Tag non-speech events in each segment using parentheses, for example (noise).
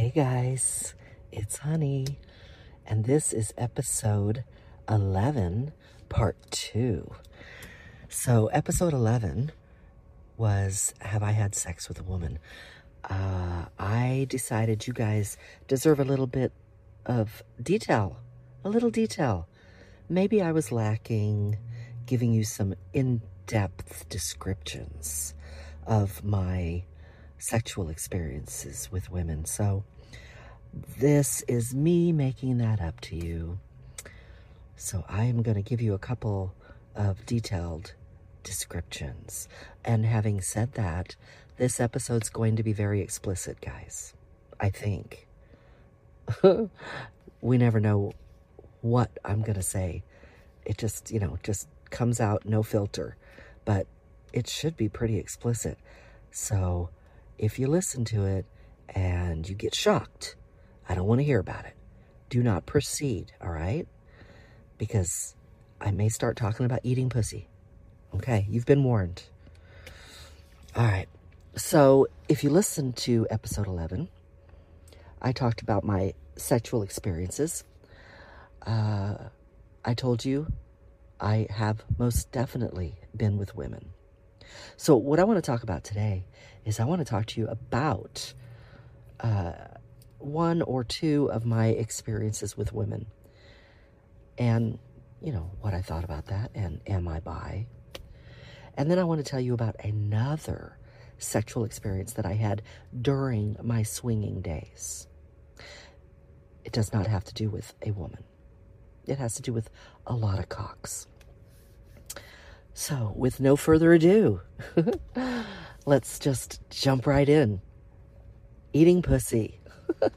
Hey guys, it's Hunny, and this is episode 11, part 2. So, episode 11 was Have I Had Sex with a Woman? Uh, I decided you guys deserve a little bit of detail, a little detail. Maybe I was lacking giving you some in depth descriptions of my sexual experiences with women. So, this is me making that up to you. So, I'm going to give you a couple of detailed descriptions. And having said that, this episode's going to be very explicit, guys. I think. (laughs) we never know what I'm going to say. It just, you know, just comes out no filter. But it should be pretty explicit. So if you listen to it and you get shocked, I don't want to hear about it. Do not proceed, all right? Because I may start talking about eating pussy. Okay, you've been warned. All right. So if you listen to episode 11, I talked about my sexual experiences. Uh, I told you I have most definitely been with women. So, what I want to talk about today is I want to talk to you about uh, one or two of my experiences with women and, you know, what I thought about that and am I bi? And then I want to tell you about another sexual experience that I had during my swinging days. It does not have to do with a woman. It has to do with a lot of cocks. So, with no further ado, (laughs) let's just jump right in. Eating pussy. (laughs)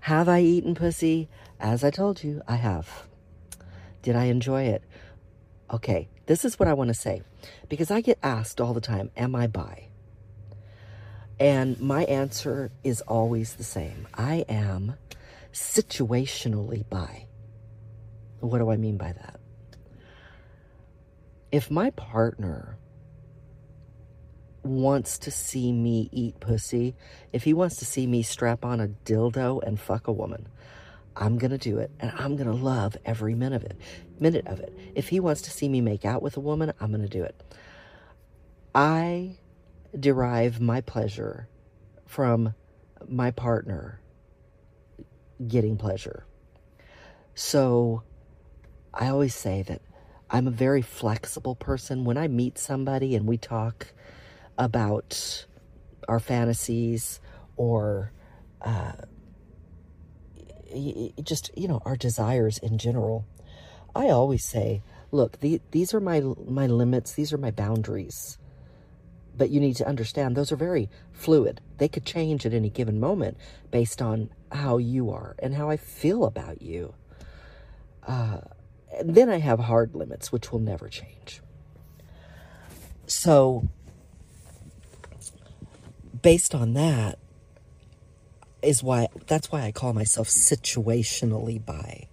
have I eaten pussy? As I told you, I have. Did I enjoy it? Okay, this is what I want to say because I get asked all the time, Am I bi? And my answer is always the same I am situationally bi. What do I mean by that? if my partner wants to see me eat pussy, if he wants to see me strap on a dildo and fuck a woman, I'm going to do it and I'm going to love every minute of it. Minute of it. If he wants to see me make out with a woman, I'm going to do it. I derive my pleasure from my partner getting pleasure. So I always say that I'm a very flexible person. When I meet somebody and we talk about our fantasies or uh, just, you know, our desires in general, I always say, look, the, these are my, my limits, these are my boundaries. But you need to understand those are very fluid. They could change at any given moment based on how you are and how I feel about you. Uh, then I have hard limits, which will never change. So, based on that, is why that's why I call myself situationally bi.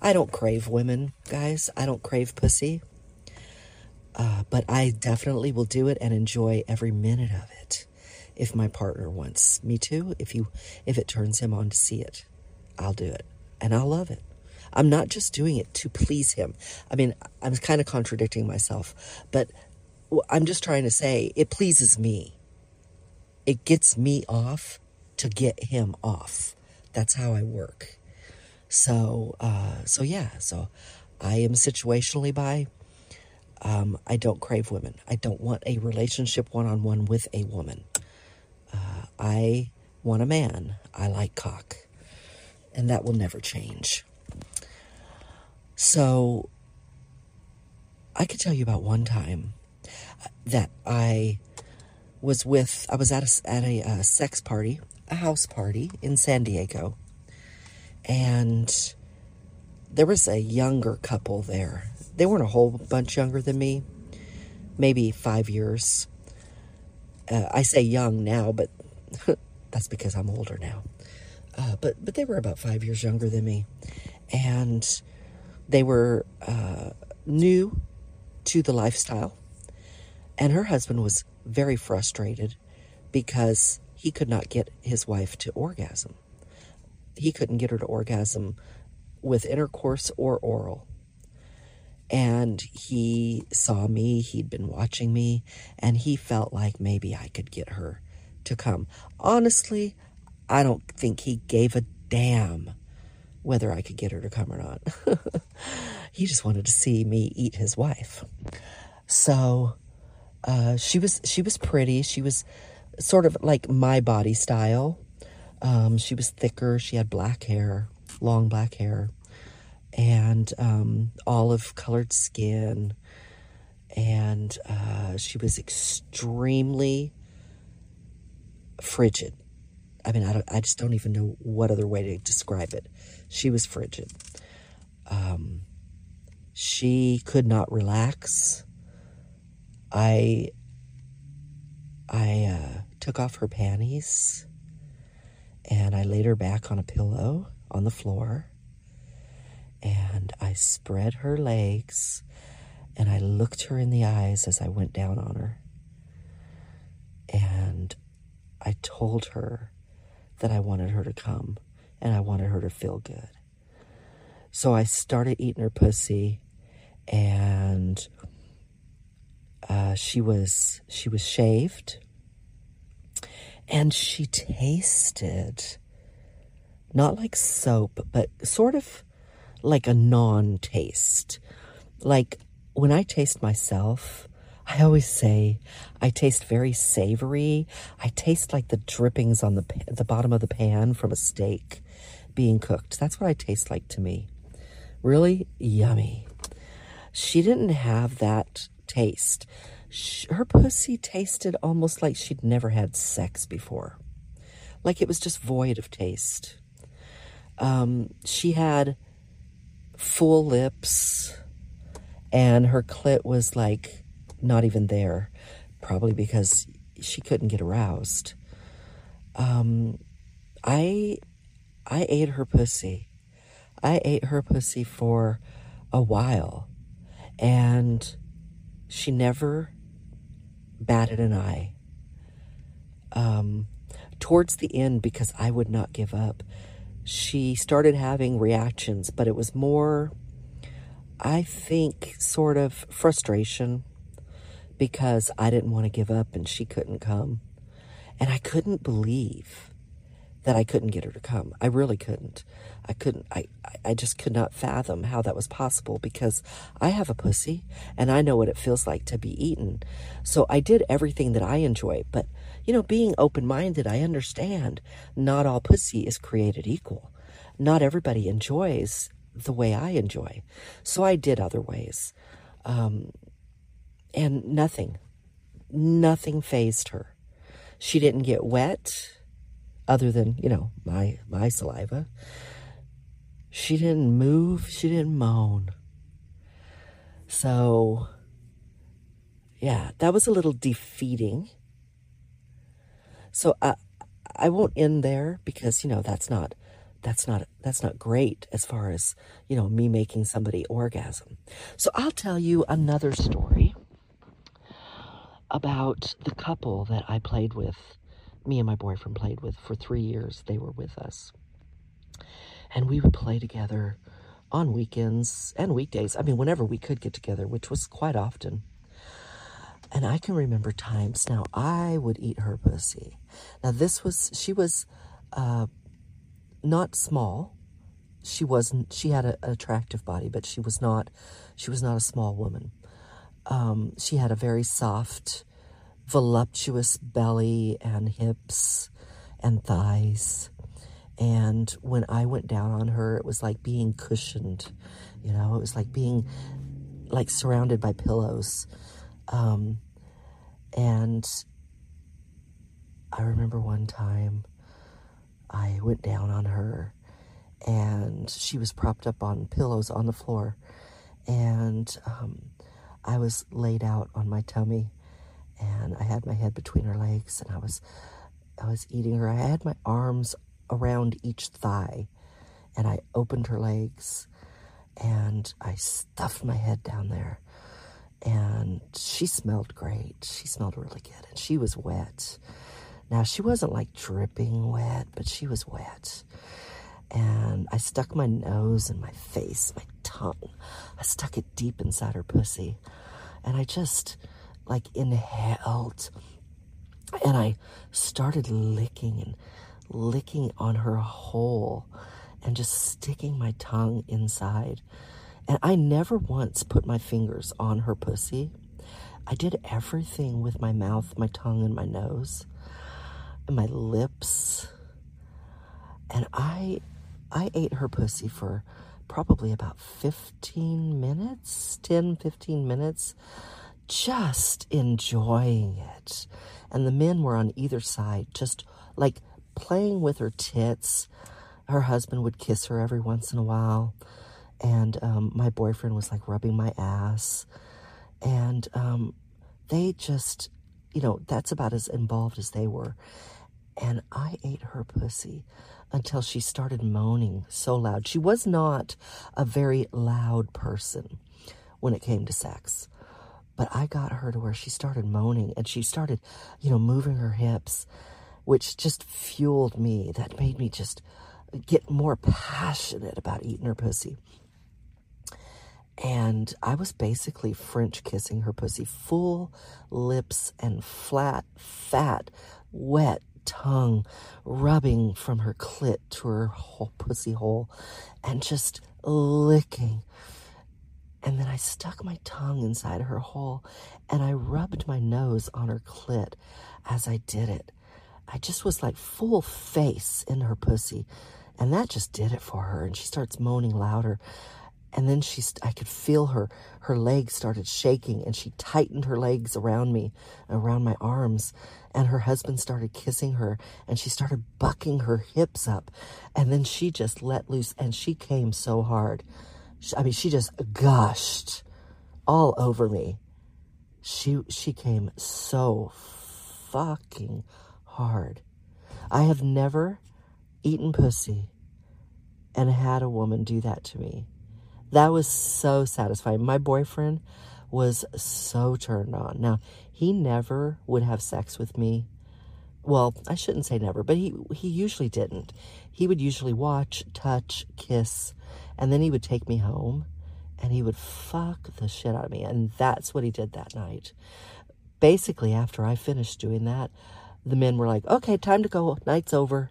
I don't crave women, guys. I don't crave pussy. Uh, but I definitely will do it and enjoy every minute of it if my partner wants me to. If you, if it turns him on to see it, I'll do it and I'll love it. I'm not just doing it to please him. I mean, I'm kind of contradicting myself, but I'm just trying to say it pleases me. It gets me off to get him off. That's how I work. So, uh, so yeah, so I am situationally bi. Um, I don't crave women. I don't want a relationship one on one with a woman. Uh, I want a man. I like cock. And that will never change. So I could tell you about one time that I was with, I was at a, at a, a uh, sex party, a house party in San Diego. And there was a younger couple there. They weren't a whole bunch younger than me, maybe five years. Uh, I say young now, but (laughs) that's because I'm older now. Uh, but but they were about five years younger than me, and they were uh, new to the lifestyle, and her husband was very frustrated because he could not get his wife to orgasm. He couldn't get her to orgasm with intercourse or oral. And he saw me, he'd been watching me, and he felt like maybe I could get her to come. Honestly, I don't think he gave a damn whether I could get her to come or not. (laughs) he just wanted to see me eat his wife. So uh, she was she was pretty. She was sort of like my body style. Um, she was thicker. She had black hair, long black hair, and um, olive colored skin. And uh, she was extremely frigid. I mean, I, I just don't even know what other way to describe it. She was frigid. Um, she could not relax. I I uh, took off her panties and I laid her back on a pillow on the floor and I spread her legs and I looked her in the eyes as I went down on her. And I told her that I wanted her to come and I wanted her to feel good. So I started eating her pussy and uh, she was she was shaved and she tasted not like soap but sort of like a non-taste like when I taste myself I always say I taste very savory. I taste like the drippings on the the bottom of the pan from a steak being cooked. That's what I taste like to me. Really yummy. She didn't have that taste. Her pussy tasted almost like she'd never had sex before. Like it was just void of taste. Um, she had full lips and her clit was like not even there, probably because she couldn't get aroused. Um, I, I ate her pussy. I ate her pussy for a while, and she never batted an eye. Um, towards the end, because I would not give up, she started having reactions, but it was more, I think, sort of frustration because I didn't want to give up and she couldn't come. And I couldn't believe that I couldn't get her to come. I really couldn't. I couldn't, I, I just could not fathom how that was possible because I have a pussy and I know what it feels like to be eaten. So I did everything that I enjoy. But, you know, being open minded, I understand not all pussy is created equal. Not everybody enjoys the way I enjoy. So I did other ways. Um, and nothing, nothing fazed her. She didn't get wet other than, you know, my, my saliva. She didn't move. She didn't moan. So, yeah, that was a little defeating. So I, I won't end there because, you know, that's not that's not that's not great as far as you know me making somebody orgasm so i'll tell you another story about the couple that I played with, me and my boyfriend played with for three years. They were with us. And we would play together on weekends and weekdays. I mean, whenever we could get together, which was quite often. And I can remember times now I would eat her pussy. Now, this was, she was uh, not small. She wasn't, she had a, an attractive body, but she was not, she was not a small woman. Um, she had a very soft, voluptuous belly and hips and thighs. And when I went down on her, it was like being cushioned. You know, it was like being like surrounded by pillows. Um, and I remember one time I went down on her and she was propped up on pillows on the floor. And um, I was laid out on my tummy and I had my head between her legs and I was I was eating her. I had my arms around each thigh and I opened her legs and I stuffed my head down there. And she smelled great. She smelled really good. And she was wet. Now, she wasn't like dripping wet, but she was wet. And I stuck my nose and my face, my tongue. I stuck it deep inside her pussy. And I just like inhaled. And I started licking and licking on her hole and just sticking my tongue inside. And I never once put my fingers on her pussy. I did everything with my mouth, my tongue, and my nose, and my lips. And I, I ate her pussy for probably about 15 minutes, 10, 15 minutes, just enjoying it. And the men were on either side, just like playing with her tits. Her husband would kiss her every once in a while. And um, my boyfriend was like rubbing my ass. And um, they just, you know, that's about as involved as they were. And I ate her pussy until she started moaning so loud. She was not a very loud person when it came to sex. But I got her to where she started moaning and she started, you know, moving her hips, which just fueled me. That made me just get more passionate about eating her pussy. And I was basically French kissing her pussy, full lips and flat, fat, wet tongue rubbing from her clit to her whole pussy hole and just licking. And then I stuck my tongue inside her hole and I rubbed my nose on her clit as I did it. I just was like full face in her pussy. And that just did it for her. And she starts moaning louder. And then she, I could feel her, her legs started shaking and she tightened her legs around me, around my arms. And her husband started kissing her and she started bucking her hips up. And then she just let loose and she came so hard. I mean, she just gushed all over me. She, she came so fucking hard. I have never eaten pussy and had a woman do that to me. That was so satisfying. My boyfriend was so turned on. Now, he never would have sex with me. Well, I shouldn't say never, but he, he usually didn't. He would usually watch, touch, kiss, and then he would take me home and he would fuck the shit out of me. And that's what he did that night. Basically, after I finished doing that, the men were like, okay, time to go. Night's over.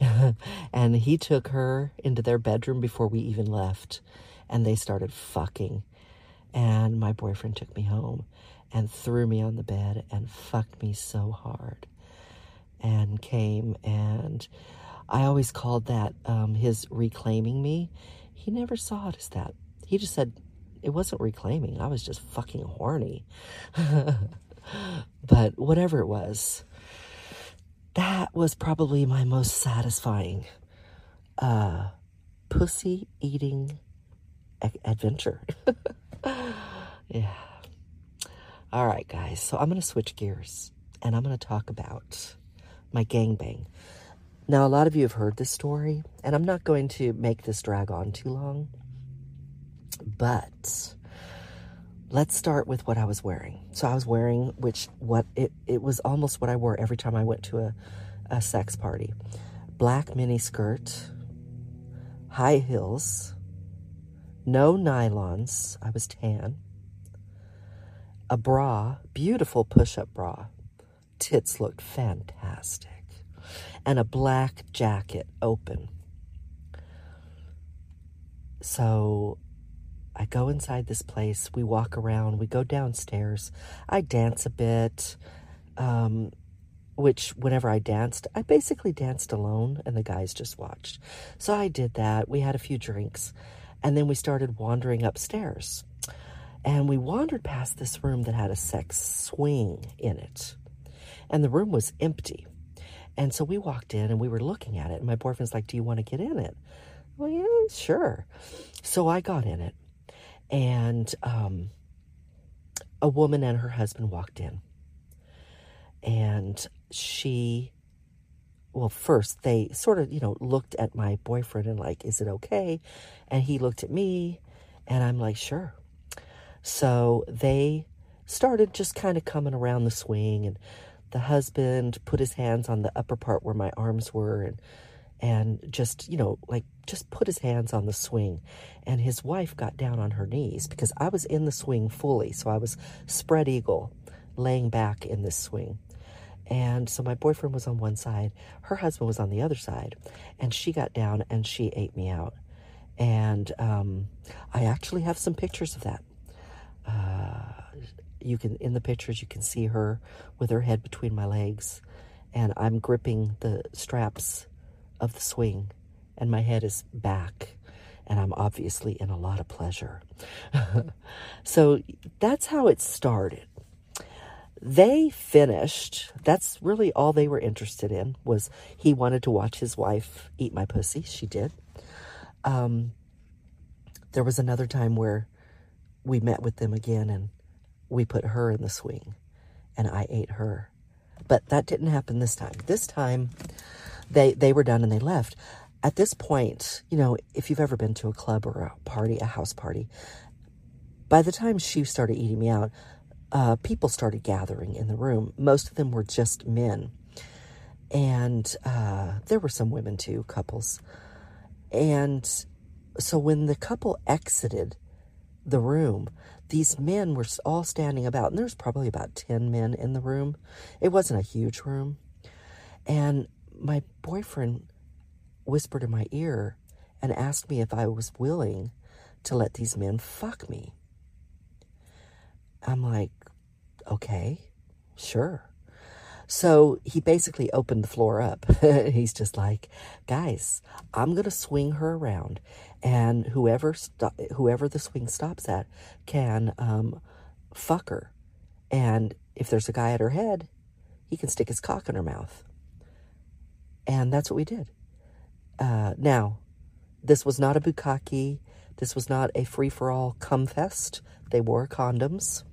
(laughs) and he took her into their bedroom before we even left and they started fucking. And my boyfriend took me home and threw me on the bed and fucked me so hard and came and I always called that um, his reclaiming me. He never saw it as that. He just said it wasn't reclaiming. I was just fucking horny. (laughs) but whatever it was, that was probably my most satisfying uh, pussy eating adventure. (laughs) yeah. All right, guys. So I'm going to switch gears and I'm going to talk about my gangbang. Now, a lot of you have heard this story, and I'm not going to make this drag on too long, but let's start with what I was wearing. So I was wearing, which what it, it was almost what I wore every time I went to a, a sex party. Black mini skirt, high heels, no nylons. I was tan. A bra, beautiful push-up bra. Tits looked fantastic. And a black jacket open. So I go inside this place. We walk around. We go downstairs. I dance a bit. Um, which whenever I danced, I basically danced alone and the guys just watched. So I did that. We had a few drinks. And then we started wandering upstairs. And we wandered past this room that had a sex swing in it. And the room was empty. And so we walked in and we were looking at it. And my boyfriend's like, Do you want to get in it? Well, yeah, sure. So I got in it. And um, a woman and her husband walked in. And she well, first they sort of, you know, looked at my boyfriend and like, is it okay? And he looked at me and I'm like, sure. So they started just kind of coming around the swing and the husband put his hands on the upper part where my arms were and and just, you know, like just put his hands on the swing. And his wife got down on her knees because I was in the swing fully. So I was spread eagle, laying back in this swing. And so my boyfriend was on one side, her husband was on the other side, and she got down and she ate me out. And um, I actually have some pictures of that. You can in the pictures you can see her with her head between my legs and I'm gripping the straps of the swing and my head is back and I'm obviously in a lot of pleasure. (laughs) so that's how it started. They finished. That's really all they were interested in was he wanted to watch his wife eat my pussy. She did. Um, there was another time where we met with them again and we put her in the swing and I ate her. But that didn't happen this time. This time they they were done and they left. At this point, you know, if you've ever been to a club or a party, a house party, by the time she started eating me out, uh, people started gathering in the room. Most of them were just men. And uh, there were some women too, couples. And so when the couple exited the room, these men were all standing about, and there's probably about 10 men in the room. It wasn't a huge room. And my boyfriend whispered in my ear and asked me if I was willing to let these men fuck me. I'm like, okay, sure. So he basically opened the floor up. (laughs) He's just like, guys, I'm going to swing her around and whoever whoever the swing stops at can um, fuck her. And if there's a guy at her head, he can stick his cock in her mouth. And that's what we did. Uh, now, this was not a bukkake. This was not a free-for-all cum fest. They wore condoms.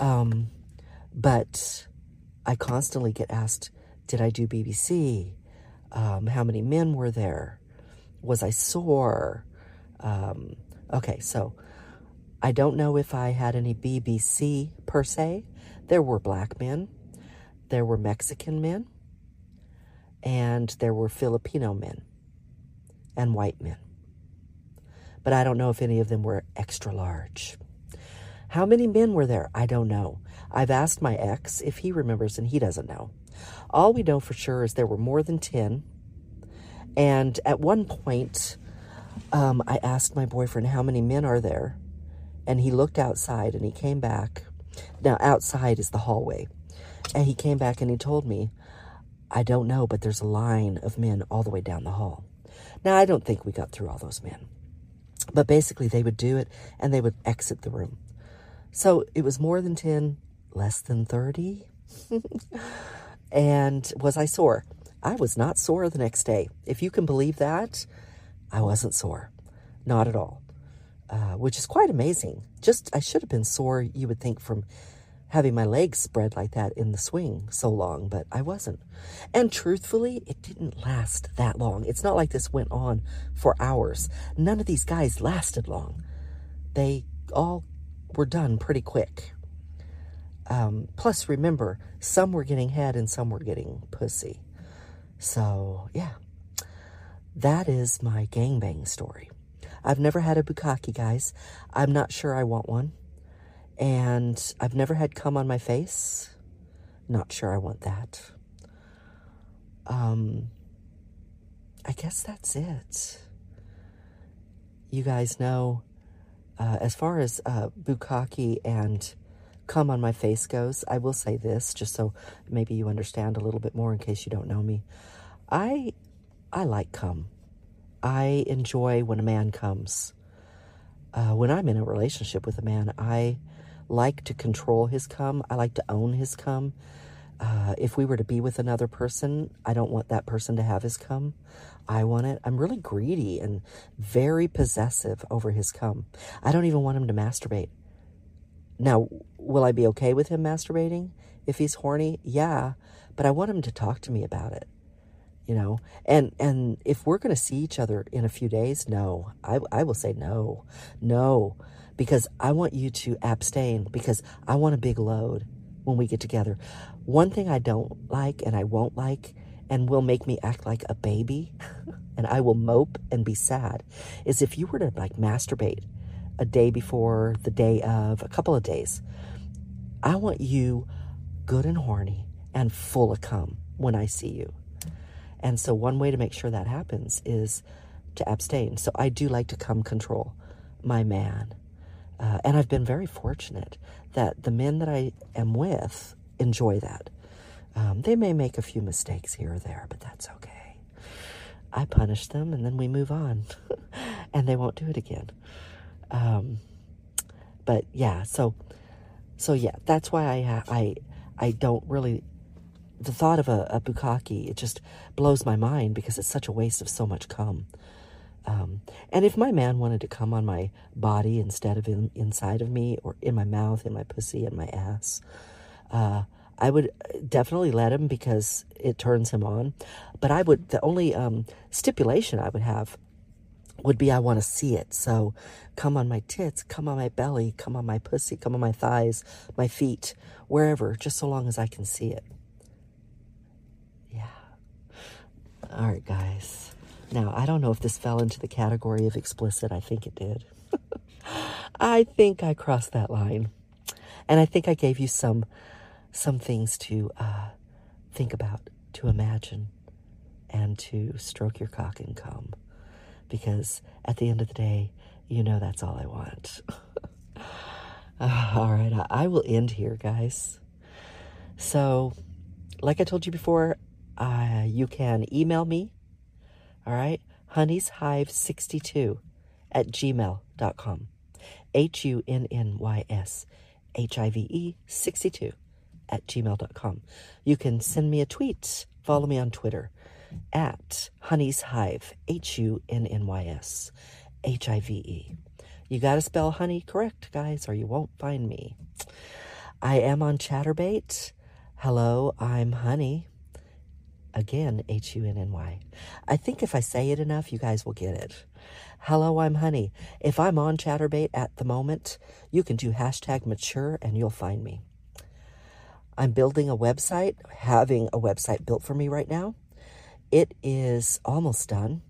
Um, but I constantly get asked, did I do BBC? Um, how many men were there? Was I sore? Um, okay, so I don't know if I had any BBC per se. There were black men, there were Mexican men, and there were Filipino men and white men. But I don't know if any of them were extra large. How many men were there? I don't know. I've asked my ex if he remembers, and he doesn't know. All we know for sure is there were more than 10. And at one point, um, I asked my boyfriend, How many men are there? And he looked outside and he came back. Now, outside is the hallway. And he came back and he told me, I don't know, but there's a line of men all the way down the hall. Now, I don't think we got through all those men. But basically, they would do it and they would exit the room. So it was more than 10, less than 30. and was I sore? I was not sore the next day. If you can believe that, I wasn't sore. Not at all. Uh, which is quite amazing. Just, I should have been sore, you would think, from having my legs spread like that in the swing so long, but I wasn't. And truthfully, it didn't last that long. It's not like this went on for hours. None of these guys lasted long. They all were done pretty quick. Um, plus, remember, some were getting head and some were getting pussy. So, yeah, that is my gangbang story. I've never had a bukkake, guys. I'm not sure I want one. And I've never had cum on my face. Not sure I want that. Um, I guess that's it. You guys know, uh, as far as uh, bukkake and cum on my face goes, I will say this just so maybe you understand a little bit more in case you don't know me. I I like cum. I enjoy when a man comes. Uh, when I'm in a relationship with a man, I like to control his cum. I like to own his cum. Uh, if we were to be with another person, I don't want that person to have his cum. I want it. I'm really greedy and very possessive over his cum. I don't even want him to masturbate. Now, will I be okay with him masturbating if he's horny? Yeah, but I want him to talk to me about it. You know, and and if we're going to see each other in a few days, no, I I will say no, no, because I want you to abstain because I want a big load. when we get together. One thing I don't like and I won't like and will make me act like a baby (laughs) and I will mope and be sad is if you were to like masturbate a day before, the day of, a couple of days. I want you good and horny and full of cum when I see you. And so one way to make sure that happens is to abstain. So I do like to cum control my man. Uh, and I've been very fortunate that the men that I am with enjoy that. Um, they may make a few mistakes here or there, but that's okay. I punish them and then we move on (laughs) and they won't do it again. Um, but yeah, so, so yeah, that's why I, I, I don't really, the thought of a, a bukkake, it just blows my mind because it's such a waste of so much cum. Um, and if my man wanted to come on my body instead of in, inside of me or in my mouth, in my pussy, in my ass, uh, I would definitely let him because it turns him on. But I would, the only um, stipulation I would have would be I want to see it. So come on my tits, come on my belly, come on my pussy, come on my thighs, my feet, wherever, just so long as I can see it. Yeah. All right, guys. Now, I don't know if this fell into the category of explicit. I think it did. (laughs) I think I crossed that line. And I think I gave you some some things to uh, think about, to imagine, and to stroke your cock and come. Because at the end of the day, you know that's all I want. (laughs) uh, all right, I, I will end here, guys. So, like I told you before, uh, you can email me all right? Hunny's-hive62 at gmail.com. H U N N Y S H I V E 62 at gmail.com. You can send me a tweet. Follow me on Twitter at Hunny's Hive, H U N N Y S H I V E. You got to spell honey correct, guys, or you won't find me. I am on Chaturbate. Hello, I'm Hunny. Again, H U N N Y. I think if I say it enough, you guys will get it. Hello, I'm Hunny. If I'm on Chaturbate at the moment, you can do hashtag mature and you'll find me. I'm building a website, having a website built for me right now. It is almost done.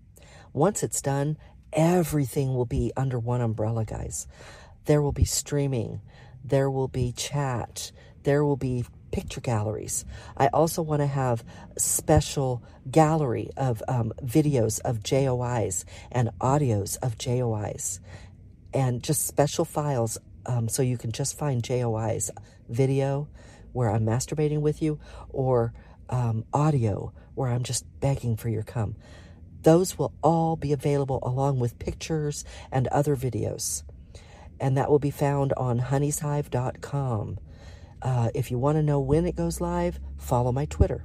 Once it's done, everything will be under one umbrella, guys. There will be streaming, there will be chat, there will be picture galleries. I also want to have special gallery of um, videos of JOIs and audios of JOIs and just special files um, so you can just find JOIs video where I'm masturbating with you or um, audio where I'm just begging for your come. Those will all be available along with pictures and other videos. And that will be found on hunny'shive.com. Uh, if you want to know when it goes live, follow my Twitter.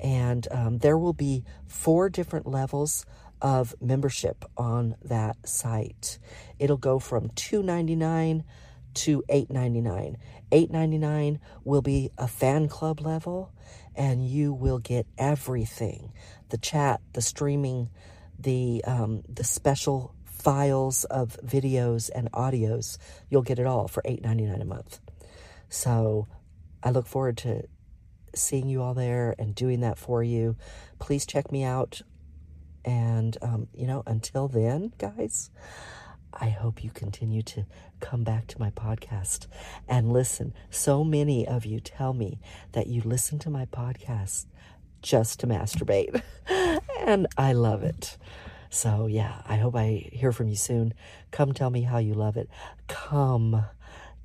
And um, there will be four different levels of membership on that site. It'll go from $2.99 to $8.99. $8.99 will be a fan club level, and you will get everything the chat, the streaming, the, um, the special files of videos and audios. You'll get it all for $8.99 a month. So I look forward to seeing you all there and doing that for you. Please check me out. And, um, you know, until then, guys, I hope you continue to come back to my podcast and listen. So many of you tell me that you listen to my podcast just to masturbate, (laughs) and I love it. So, yeah, I hope I hear from you soon. Come tell me how you love it. Come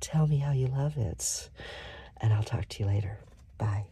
Tell me how you love it. And I'll talk to you later. Bye.